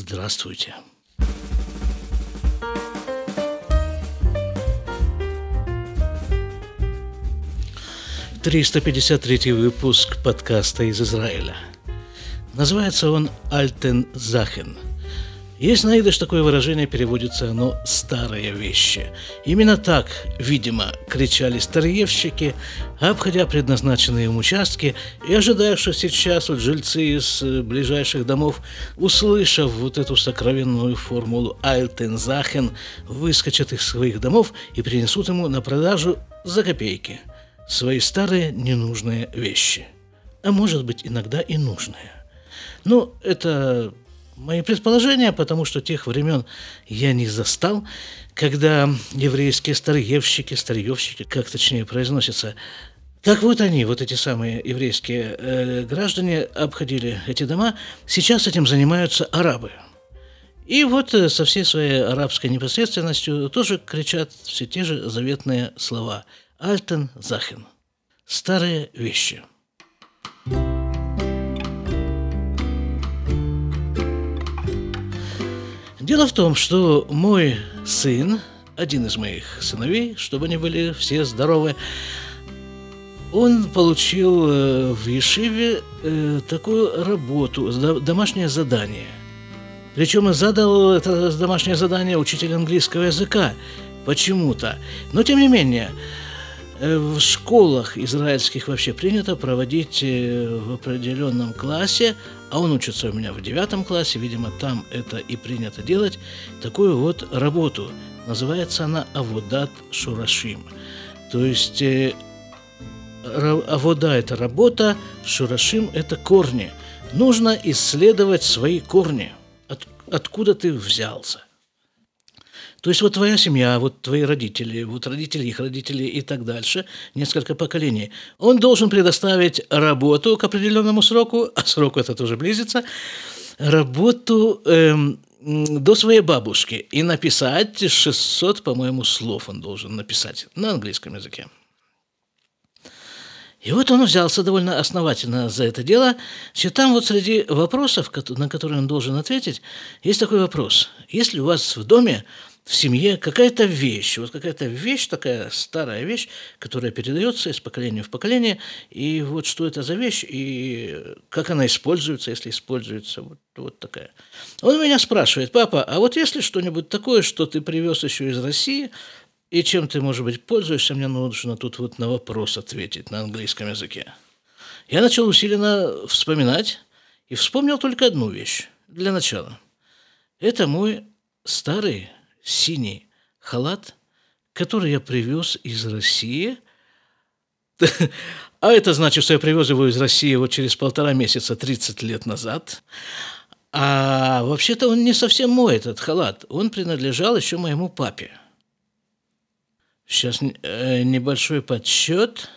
Здравствуйте. Триста пятьдесят третий выпуск подкаста из Израиля. Называется он «Альтен Захен», есть на идыш такое выражение, переводится оно «старые вещи». Именно так, видимо, кричали старьевщики, обходя предназначенные им участки и ожидая, что сейчас вот жильцы из э, ближайших домов, услышав вот эту сокровенную формулу «Альтензахен», выскочат из своих домов и принесут ему на продажу за копейки свои старые ненужные вещи. А может быть, иногда и нужные. Ну, это мои предположения, потому что тех времен я не застал, когда еврейские старьевщики, старьевщики, как точнее произносится, так вот они, вот эти самые еврейские э, граждане, обходили эти дома. Сейчас этим занимаются арабы. И вот э, со всей своей арабской непосредственностью тоже кричат все те же заветные слова. Альтен Захен. Старые вещи. Дело в том, что мой сын, один из моих сыновей, чтобы они были все здоровы, он получил э, в Ешиве э, такую работу, домашнее задание. Причем задал это домашнее задание учитель английского языка почему-то. Но тем не менее, Э, в школах израильских вообще принято проводить в определенном классе, а он учится у меня в девятом классе, видимо, там это и принято делать, такую вот работу. Называется она «Аводат Шурашим». То есть э, Авода – это работа, Шурашим – это корни. Нужно исследовать свои корни, от, откуда ты взялся. То есть вот твоя семья, вот твои родители, вот родители их родителей и так дальше, несколько поколений. Он должен предоставить работу к определенному сроку, а срок этот уже близится, работу эм, до своей бабушки и написать 600, по-моему, слов он должен написать на английском языке. И вот он взялся довольно основательно за это дело. Все там вот среди вопросов, на которые он должен ответить, есть такой вопрос. Если у вас в доме в семье какая-то вещь, вот какая-то вещь, такая старая вещь, которая передается из поколения в поколение, и вот что это за вещь, и как она используется, если используется, вот, вот такая. Он меня спрашивает, папа, а вот если что-нибудь такое, что ты привез еще из России, и чем ты, может быть, пользуешься, мне нужно тут вот на вопрос ответить на английском языке. Я начал усиленно вспоминать и вспомнил только одну вещь для начала. Это мой старый синий халат, который я привез из России. А это значит, что я привез его из России вот через полтора месяца, 30 лет назад. А вообще-то он не совсем мой, этот халат. Он принадлежал еще моему папе. Сейчас э, небольшой подсчет.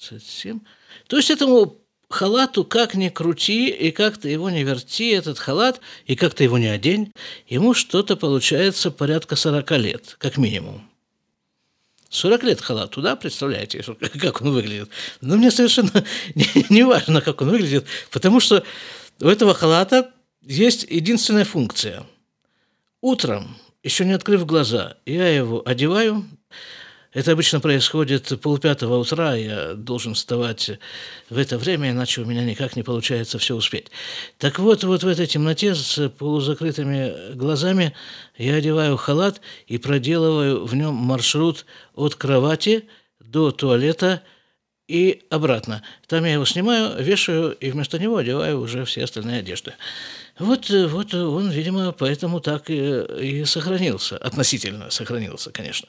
37. То есть этому халату как ни крути, и как ты его не верти, этот халат, и как ты его не одень, ему что-то получается порядка 40 лет, как минимум. 40 лет халату, да, представляете, как он выглядит? Но мне совершенно не, не важно, как он выглядит, потому что у этого халата есть единственная функция. Утром, еще не открыв глаза, я его одеваю, это обычно происходит полпятого утра, я должен вставать в это время, иначе у меня никак не получается все успеть. Так вот, вот в этой темноте с полузакрытыми глазами я одеваю халат и проделываю в нем маршрут от кровати до туалета и обратно. Там я его снимаю, вешаю и вместо него одеваю уже все остальные одежды. Вот, вот он, видимо, поэтому так и, и сохранился, относительно сохранился, конечно.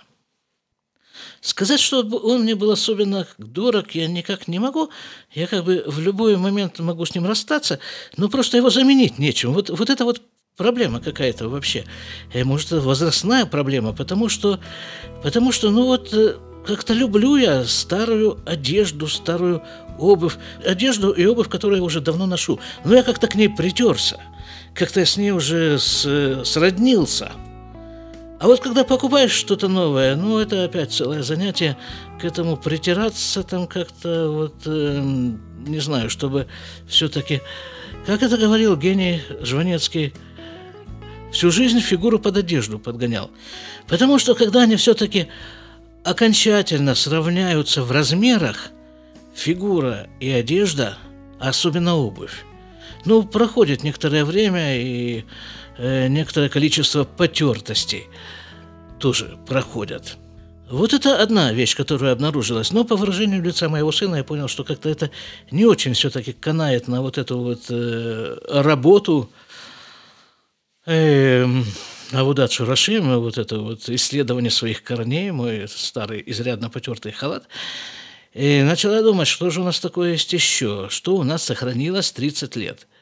Сказать, что он мне был особенно дорог, я никак не могу. Я как бы в любой момент могу с ним расстаться, но просто его заменить нечем. Вот, вот это вот проблема какая-то вообще. И, может, это возрастная проблема, потому что, потому что, ну вот, э, как-то люблю я старую одежду, старую обувь, одежду и обувь, которую я уже давно ношу. Но я как-то к ней притерся, как-то я с ней уже с, сроднился. А вот когда покупаешь что-то новое, ну, это опять целое занятие, к этому притираться там как-то, вот, э, не знаю, чтобы все-таки Как это говорил гений Жванецкий, всю жизнь фигуру под одежду подгонял. Потому что когда они все-таки окончательно сравняются в размерах, фигура и одежда, особенно обувь, ну, проходит некоторое время и э, некоторое количество потертостей тоже проходят. Вот это одна вещь, которая обнаружилась. Но по выражению лица моего сына я понял, что как-то это не очень все-таки канает на вот эту вот э, работу э, Авудат Шурашим, вот это вот исследование своих корней, мой старый изрядно потертый халат. И начала думать, что же у нас такое есть еще, что у нас сохранилось 30 лет –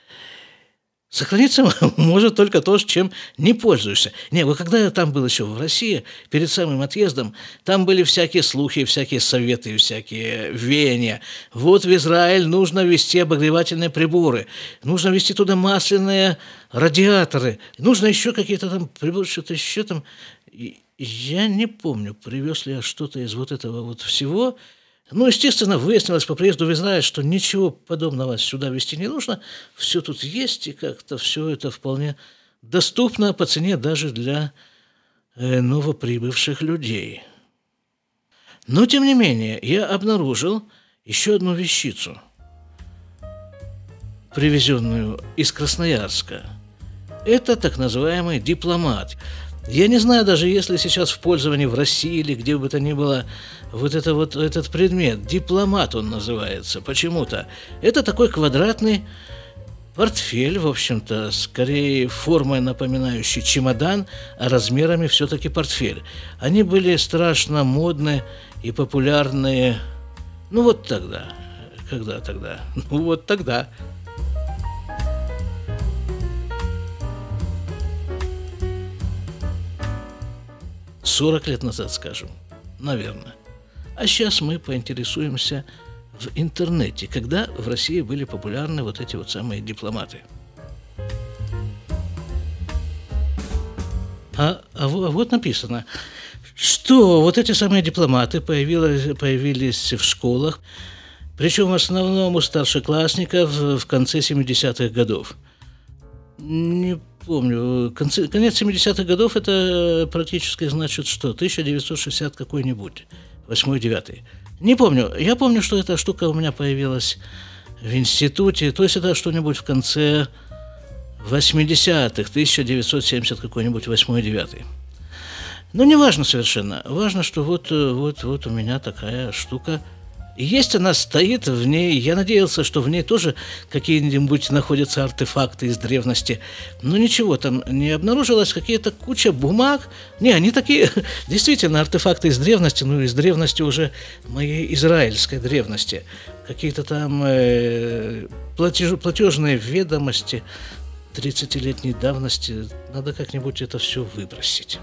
Сохраниться может только то, чем не пользуешься. Не, вот когда я там был еще в России, перед самым отъездом, там были всякие слухи, всякие советы, всякие веяния. Вот в Израиль нужно вести обогревательные приборы, нужно вести туда масляные радиаторы, нужно еще какие-то там приборы, что-то еще там. Я не помню, привез ли я что-то из вот этого вот всего, ну, естественно, выяснилось по приезду в Израиль, что ничего подобного сюда вести не нужно. Все тут есть, и как-то все это вполне доступно по цене даже для э, новоприбывших людей. Но, тем не менее, я обнаружил еще одну вещицу, привезенную из Красноярска. Это так называемый дипломат – я не знаю даже, если сейчас в пользовании в России или где бы то ни было вот, это вот этот предмет, дипломат он называется, почему-то. Это такой квадратный портфель, в общем-то, скорее формой напоминающий чемодан, а размерами все-таки портфель. Они были страшно модные и популярные, ну вот тогда. Когда тогда? Ну вот тогда. 40 лет назад, скажем, наверное. А сейчас мы поинтересуемся в интернете, когда в России были популярны вот эти вот самые дипломаты. А, а, а вот написано, что вот эти самые дипломаты появились, появились в школах, причем в основном у старшеклассников в конце 70-х годов. Не помню. Конце, конец 70-х годов это практически значит что? 1960 какой-нибудь, 8-9. Не помню. Я помню, что эта штука у меня появилась в институте. То есть это что-нибудь в конце 80-х, 1970 какой-нибудь 8-9. Но не важно совершенно. Важно, что вот, вот, вот у меня такая штука – есть она стоит в ней, я надеялся, что в ней тоже какие-нибудь находятся артефакты из древности. Но ничего там не обнаружилось, какие-то куча бумаг. Не, они такие, действительно, артефакты из древности, ну, из древности уже моей израильской древности. Какие-то там э, платеж, платежные ведомости 30-летней давности. Надо как-нибудь это все выбросить.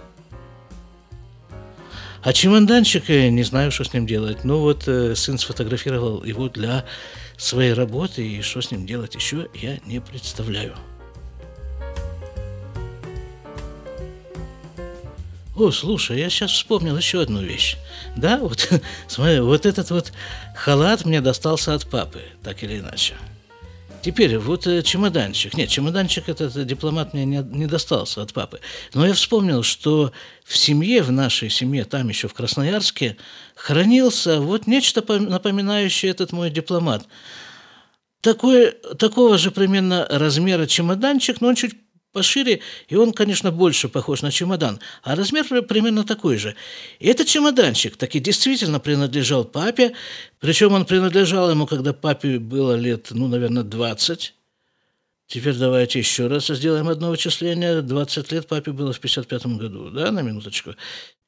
А чемоданчик, не знаю, что с ним делать. Ну вот сын сфотографировал его для своей работы, и что с ним делать еще, я не представляю. О, слушай, я сейчас вспомнил еще одну вещь. Да, вот, смотри, вот этот вот халат мне достался от папы, так или иначе. Теперь вот э, чемоданчик. Нет, чемоданчик этот дипломат мне не, не достался от папы. Но я вспомнил, что в семье, в нашей семье, там еще в Красноярске, хранился вот нечто напоминающее этот мой дипломат. Такой, такого же примерно размера чемоданчик, но он чуть пошире, и он, конечно, больше похож на чемодан, а размер примерно такой же. И этот чемоданчик таки действительно принадлежал папе, причем он принадлежал ему, когда папе было лет, ну, наверное, 20. Теперь давайте еще раз сделаем одно вычисление. 20 лет папе было в 55 году, да, на минуточку.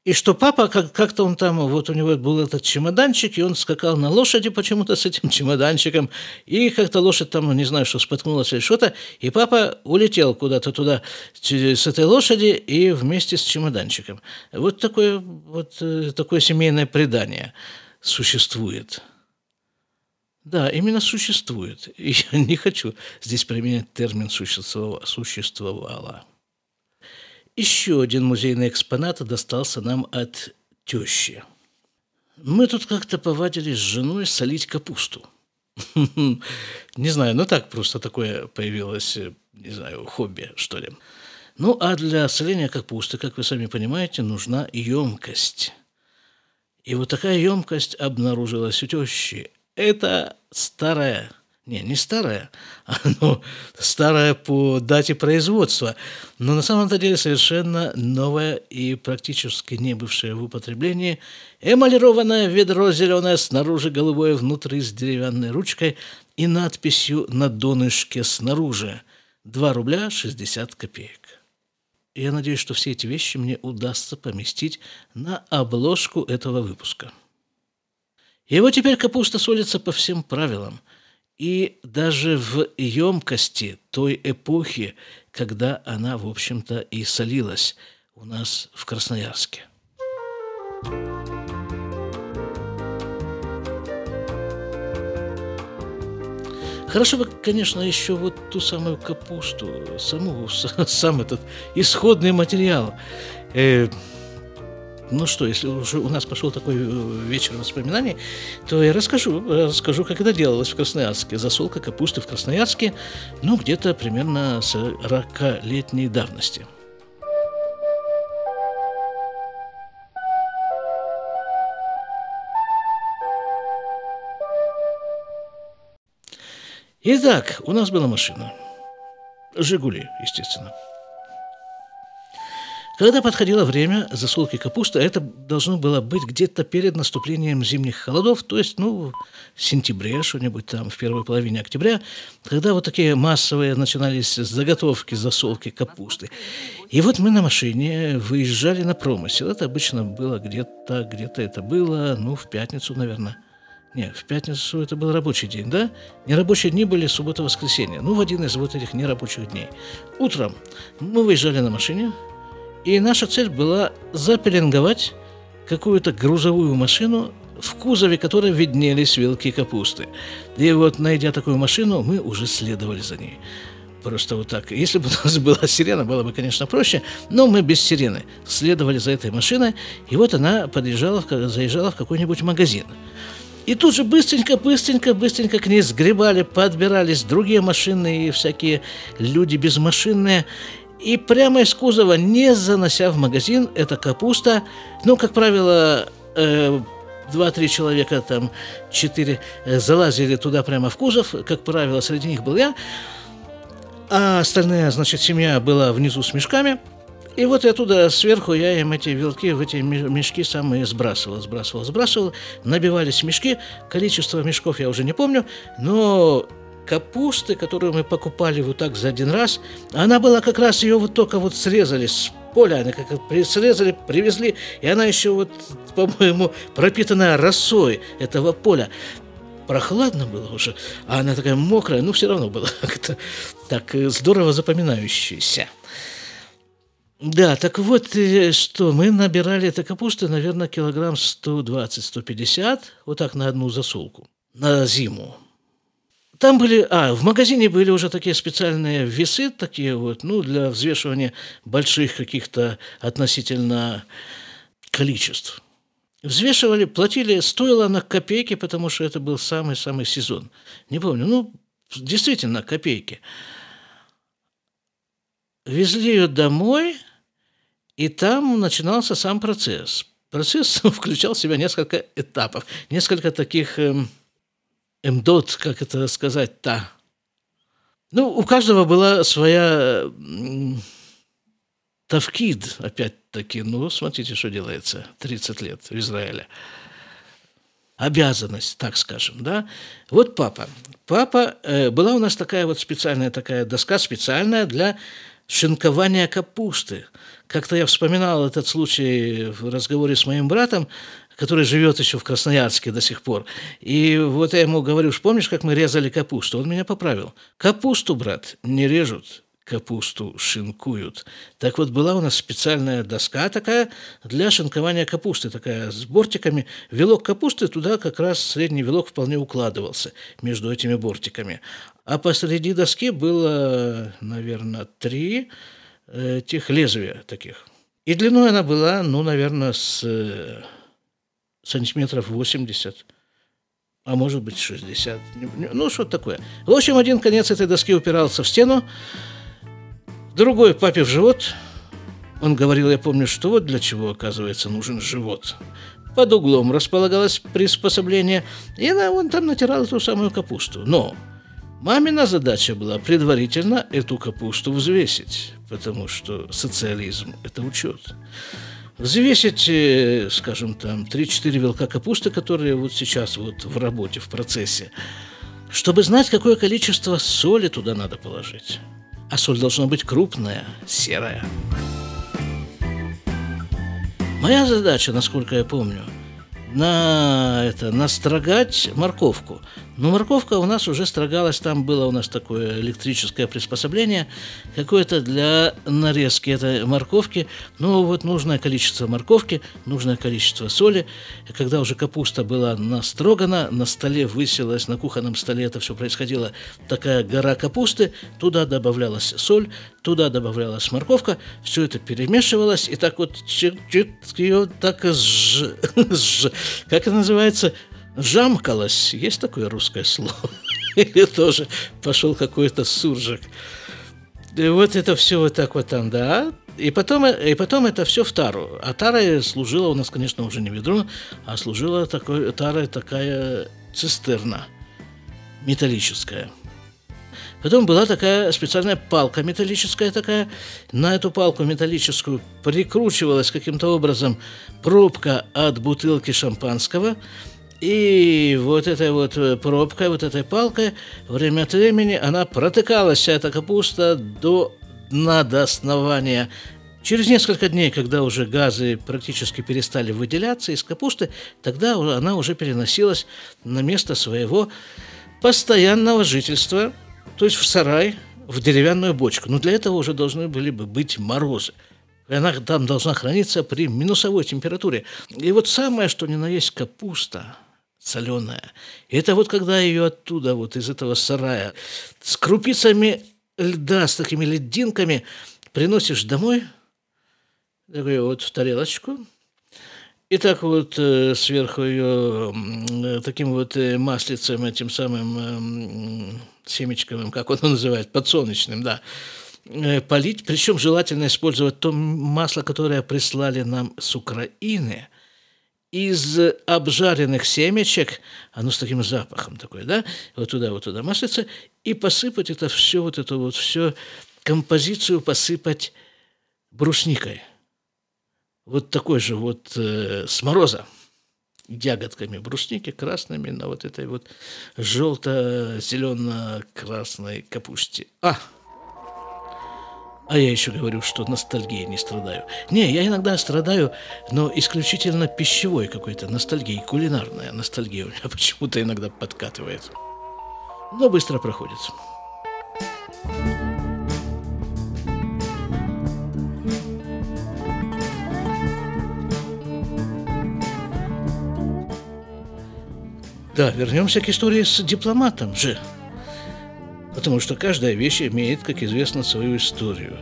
И что папа, как- как-то он там, вот у него был этот чемоданчик, и он скакал на лошади почему-то с этим чемоданчиком, и как-то лошадь там, не знаю, что споткнулась или что-то, и папа улетел куда-то туда с этой лошади и вместе с чемоданчиком. Вот такое, вот э, такое семейное предание существует. Да, именно существует. И я не хочу здесь применять термин «существовало». Еще один музейный экспонат достался нам от тещи. Мы тут как-то повадились с женой солить капусту. Не знаю, ну так просто такое появилось, не знаю, хобби, что ли. Ну, а для соления капусты, как вы сами понимаете, нужна емкость. И вот такая емкость обнаружилась у тещи. Это старая не, не старая, оно старая по дате производства, но на самом-то деле совершенно новое и практически не бывшее в употреблении. Эмалированное ведро зеленое снаружи голубое внутри с деревянной ручкой и надписью на донышке снаружи. 2 рубля 60 копеек. Я надеюсь, что все эти вещи мне удастся поместить на обложку этого выпуска. Вот теперь капуста солится по всем правилам – и даже в емкости той эпохи, когда она, в общем-то, и солилась у нас в Красноярске. Хорошо бы, конечно, еще вот ту самую капусту, саму, сам этот исходный материал. Э, ну что, если уже у нас пошел такой э, вечер воспоминаний, то я расскажу, расскажу, как это делалось в Красноярске. Засолка капусты в Красноярске, ну, где-то примерно 40-летней давности. Итак, у нас была машина. «Жигули», естественно. Когда подходило время засолки капусты, это должно было быть где-то перед наступлением зимних холодов, то есть, ну, в сентябре, что-нибудь там, в первой половине октября, когда вот такие массовые начинались заготовки засолки капусты. И вот мы на машине выезжали на промысел. Это обычно было где-то, где-то это было, ну, в пятницу, наверное. Нет, в пятницу это был рабочий день, да? Нерабочие дни были суббота-воскресенье. Ну, в один из вот этих нерабочих дней. Утром мы выезжали на машине, и наша цель была запеленговать какую-то грузовую машину, в кузове которой виднелись вилки капусты. И вот, найдя такую машину, мы уже следовали за ней. Просто вот так. Если бы у нас была сирена, было бы, конечно, проще, но мы без сирены следовали за этой машиной, и вот она подъезжала, заезжала в какой-нибудь магазин. И тут же быстренько, быстренько, быстренько к ней сгребали, подбирались другие машины и всякие люди безмашинные. И прямо из кузова, не занося в магазин, эта капуста, ну, как правило, э, два-три человека, там, четыре, э, залазили туда прямо в кузов, как правило, среди них был я, а остальная, значит, семья была внизу с мешками, и вот я оттуда сверху я им эти вилки в эти мешки сам и сбрасывал, сбрасывал, сбрасывал, набивались мешки, количество мешков я уже не помню, но капусты, которую мы покупали вот так за один раз, она была как раз, ее вот только вот срезали с поля, они как срезали, привезли, и она еще вот, по-моему, пропитанная росой этого поля. Прохладно было уже, а она такая мокрая, но все равно было как-то так здорово запоминающаяся. Да, так вот, э, что, мы набирали этой капусты, наверное, килограмм 120-150, вот так на одну засолку, на зиму. Там были, а, в магазине были уже такие специальные весы, такие вот, ну, для взвешивания больших каких-то относительно количеств. Взвешивали, платили, стоило на копейки, потому что это был самый-самый сезон. Не помню, ну, действительно, копейки. Везли ее домой, и там начинался сам процесс. Процесс включал в себя несколько этапов, несколько таких эм, МДОТ, как это сказать-то. Ну, у каждого была своя Тавкид, опять-таки, ну, смотрите, что делается 30 лет в Израиле. Обязанность, так скажем, да. Вот папа. Папа, э, была у нас такая вот специальная такая доска, специальная для шинкования капусты. Как-то я вспоминал этот случай в разговоре с моим братом, который живет еще в Красноярске до сих пор. И вот я ему говорю, помнишь, как мы резали капусту? Он меня поправил. Капусту, брат, не режут, капусту шинкуют. Так вот, была у нас специальная доска такая для шинкования капусты, такая с бортиками. Вилок капусты, туда как раз средний вилок вполне укладывался между этими бортиками. А посреди доски было, наверное, три этих лезвия таких. И длиной она была, ну, наверное, с сантиметров 80. а может быть 60. Ну, что такое. В общем, один конец этой доски упирался в стену, другой папе в живот. Он говорил, я помню, что вот для чего, оказывается, нужен живот. Под углом располагалось приспособление, и она вон там натирала ту самую капусту. Но мамина задача была предварительно эту капусту взвесить, потому что социализм – это учет. Взвесить, э, скажем, там 3-4 вилка капусты, которые вот сейчас вот в работе, в процессе, чтобы знать, какое количество соли туда надо положить. А соль должна быть крупная, серая. Моя задача, насколько я помню, на это настрогать морковку. Но морковка у нас уже строгалась, там было у нас такое электрическое приспособление, какое-то для нарезки этой морковки. Ну, вот нужное количество морковки, нужное количество соли. И когда уже капуста была настрогана, на столе высилась, на кухонном столе это все происходило, такая гора капусты, туда добавлялась соль, туда добавлялась морковка, все это перемешивалось, и так вот ее так сж... как это называется, жамкалась. Есть такое русское слово? Или тоже пошел какой-то суржик. И вот это все вот так вот там, да. И потом, и потом это все в тару. А тара служила у нас, конечно, уже не ведро, а служила такой, тара такая цистерна металлическая. Потом была такая специальная палка металлическая такая. На эту палку металлическую прикручивалась каким-то образом пробка от бутылки шампанского – и вот этой вот э, пробкой, вот этой палкой, время от времени она протыкалась, вся эта капуста, до дна, до основания. Через несколько дней, когда уже газы практически перестали выделяться из капусты, тогда она уже переносилась на место своего постоянного жительства, то есть в сарай, в деревянную бочку. Но для этого уже должны были бы быть морозы. И она там должна храниться при минусовой температуре. И вот самое, что ни на есть капуста – соленая. И это вот когда ее оттуда, вот из этого сарая, с крупицами льда, с такими лединками приносишь домой, такую вот в тарелочку, и так вот э, сверху ее э, таким вот э, маслицем, этим самым семечковым, как он называет, подсолнечным, да, полить. Причем желательно использовать то масло, которое прислали нам с Украины – из обжаренных семечек, оно с таким запахом такой, да, вот туда, вот туда маслица, и посыпать это все, вот эту вот все композицию посыпать брусникой. Вот такой же вот э, с мороза ягодками брусники красными на вот этой вот желто-зелено-красной капусте. А! А я еще говорю, что ностальгией не страдаю. Не, я иногда страдаю, но исключительно пищевой какой-то ностальгией, кулинарная ностальгия у меня почему-то иногда подкатывает. Но быстро проходит. Да, вернемся к истории с дипломатом же. Потому что каждая вещь имеет, как известно, свою историю.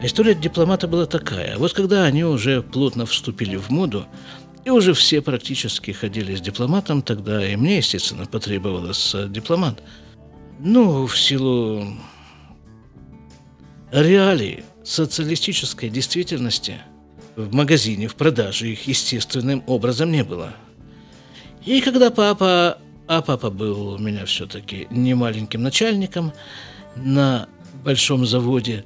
А история дипломата была такая. Вот когда они уже плотно вступили в моду, и уже все практически ходили с дипломатом, тогда и мне, естественно, потребовалось дипломат. Ну, в силу реалий социалистической действительности в магазине, в продаже их естественным образом не было. И когда папа а папа был у меня все-таки не маленьким начальником на большом заводе.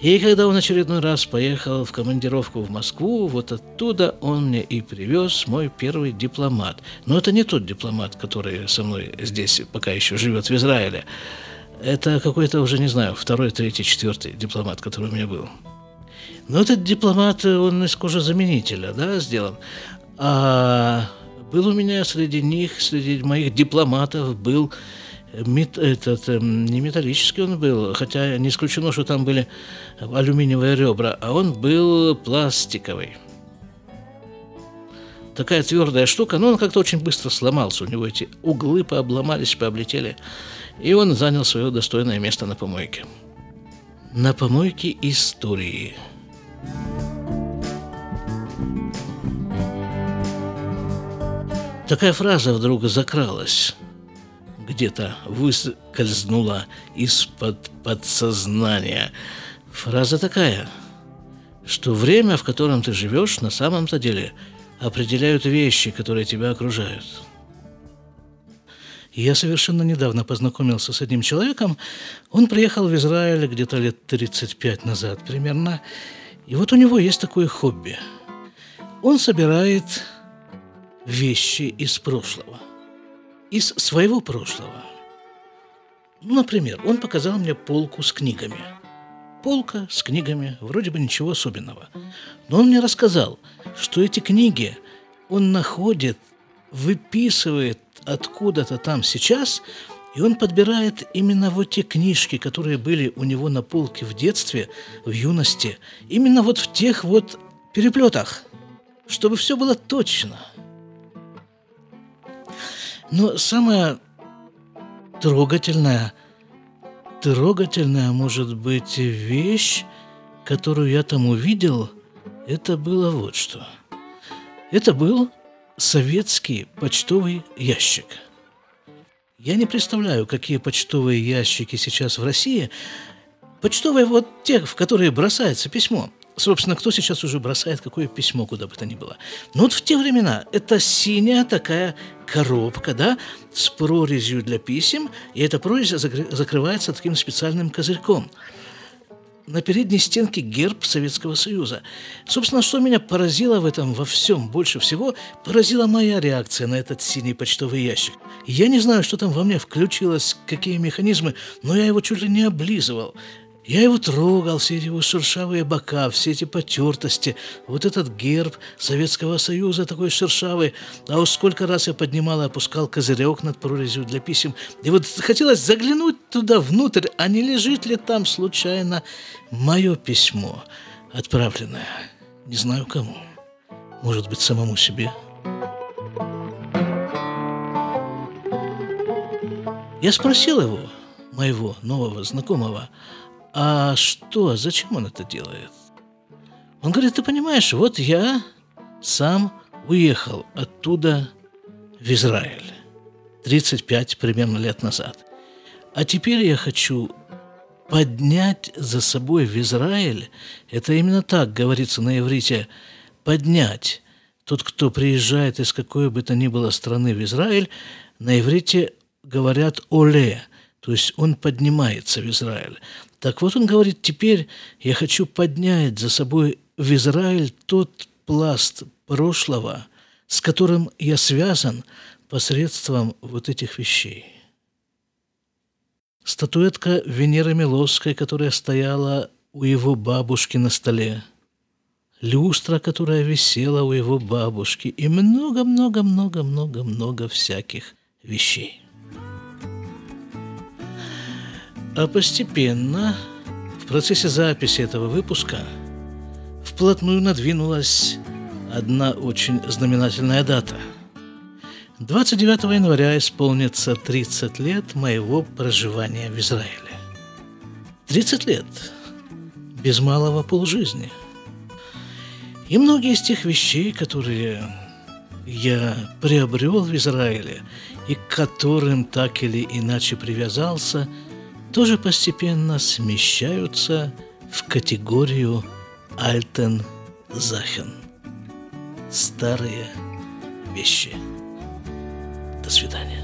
И когда он очередной раз поехал в командировку в Москву, вот оттуда он мне и привез мой первый дипломат. Но это не тот дипломат, который со мной здесь пока еще живет в Израиле. Это какой-то уже, не знаю, второй, третий, четвертый дипломат, который у меня был. Но этот дипломат, он из кожезаменителя, да, сделан. А был у меня среди них, среди моих дипломатов был мет, этот, эм, не металлический он был, хотя не исключено, что там были алюминиевые ребра, а он был пластиковый. Такая твердая штука, но он как-то очень быстро сломался, у него эти углы пообломались, пооблетели, и он занял свое достойное место на помойке. На помойке истории – такая фраза вдруг закралась, где-то выскользнула из-под подсознания. Фраза такая, что время, в котором ты живешь, на самом-то деле определяют вещи, которые тебя окружают. Я совершенно недавно познакомился с одним человеком. Он приехал в Израиль где-то лет 35 назад примерно. И вот у него есть такое хобби. Он собирает вещи из прошлого. Из своего прошлого. Ну, например, он показал мне полку с книгами. Полка с книгами, вроде бы ничего особенного. Но он мне рассказал, что эти книги он находит, выписывает откуда-то там сейчас, и он подбирает именно вот те книжки, которые были у него на полке в детстве, в юности, именно вот в тех вот переплетах, чтобы все было точно. Но самое трогательное, трогательная может быть вещь, которую я там увидел, это было вот что. Это был советский почтовый ящик. Я не представляю, какие почтовые ящики сейчас в России. Почтовые вот те, в которые бросается письмо. Собственно, кто сейчас уже бросает какое письмо куда бы то ни было. Но вот в те времена это синяя такая коробка, да, с прорезью для писем, и эта прорезь закрывается таким специальным козырьком – на передней стенке герб Советского Союза. Собственно, что меня поразило в этом во всем больше всего, поразила моя реакция на этот синий почтовый ящик. Я не знаю, что там во мне включилось, какие механизмы, но я его чуть ли не облизывал. Я его трогал, все эти его шершавые бока, все эти потертости, вот этот герб Советского Союза такой шершавый. А уж сколько раз я поднимал и опускал козырек над прорезью для писем. И вот хотелось заглянуть туда внутрь, а не лежит ли там случайно мое письмо, отправленное, не знаю кому, может быть, самому себе. Я спросил его, моего нового знакомого, а что, зачем он это делает? Он говорит, ты понимаешь, вот я сам уехал оттуда в Израиль 35 примерно лет назад. А теперь я хочу поднять за собой в Израиль, это именно так говорится на иврите, поднять. Тот, кто приезжает из какой бы то ни было страны в Израиль, на иврите говорят «оле», то есть он поднимается в Израиль. Так вот он говорит, теперь я хочу поднять за собой в Израиль тот пласт прошлого, с которым я связан посредством вот этих вещей. Статуэтка Венеры Милосской, которая стояла у его бабушки на столе, люстра, которая висела у его бабушки, и много-много-много-много-много всяких вещей. А постепенно, в процессе записи этого выпуска, вплотную надвинулась одна очень знаменательная дата. 29 января исполнится 30 лет моего проживания в Израиле. 30 лет. Без малого полжизни. И многие из тех вещей, которые я приобрел в Израиле и к которым так или иначе привязался – тоже постепенно смещаются в категорию Альтен Захен. Старые вещи. До свидания.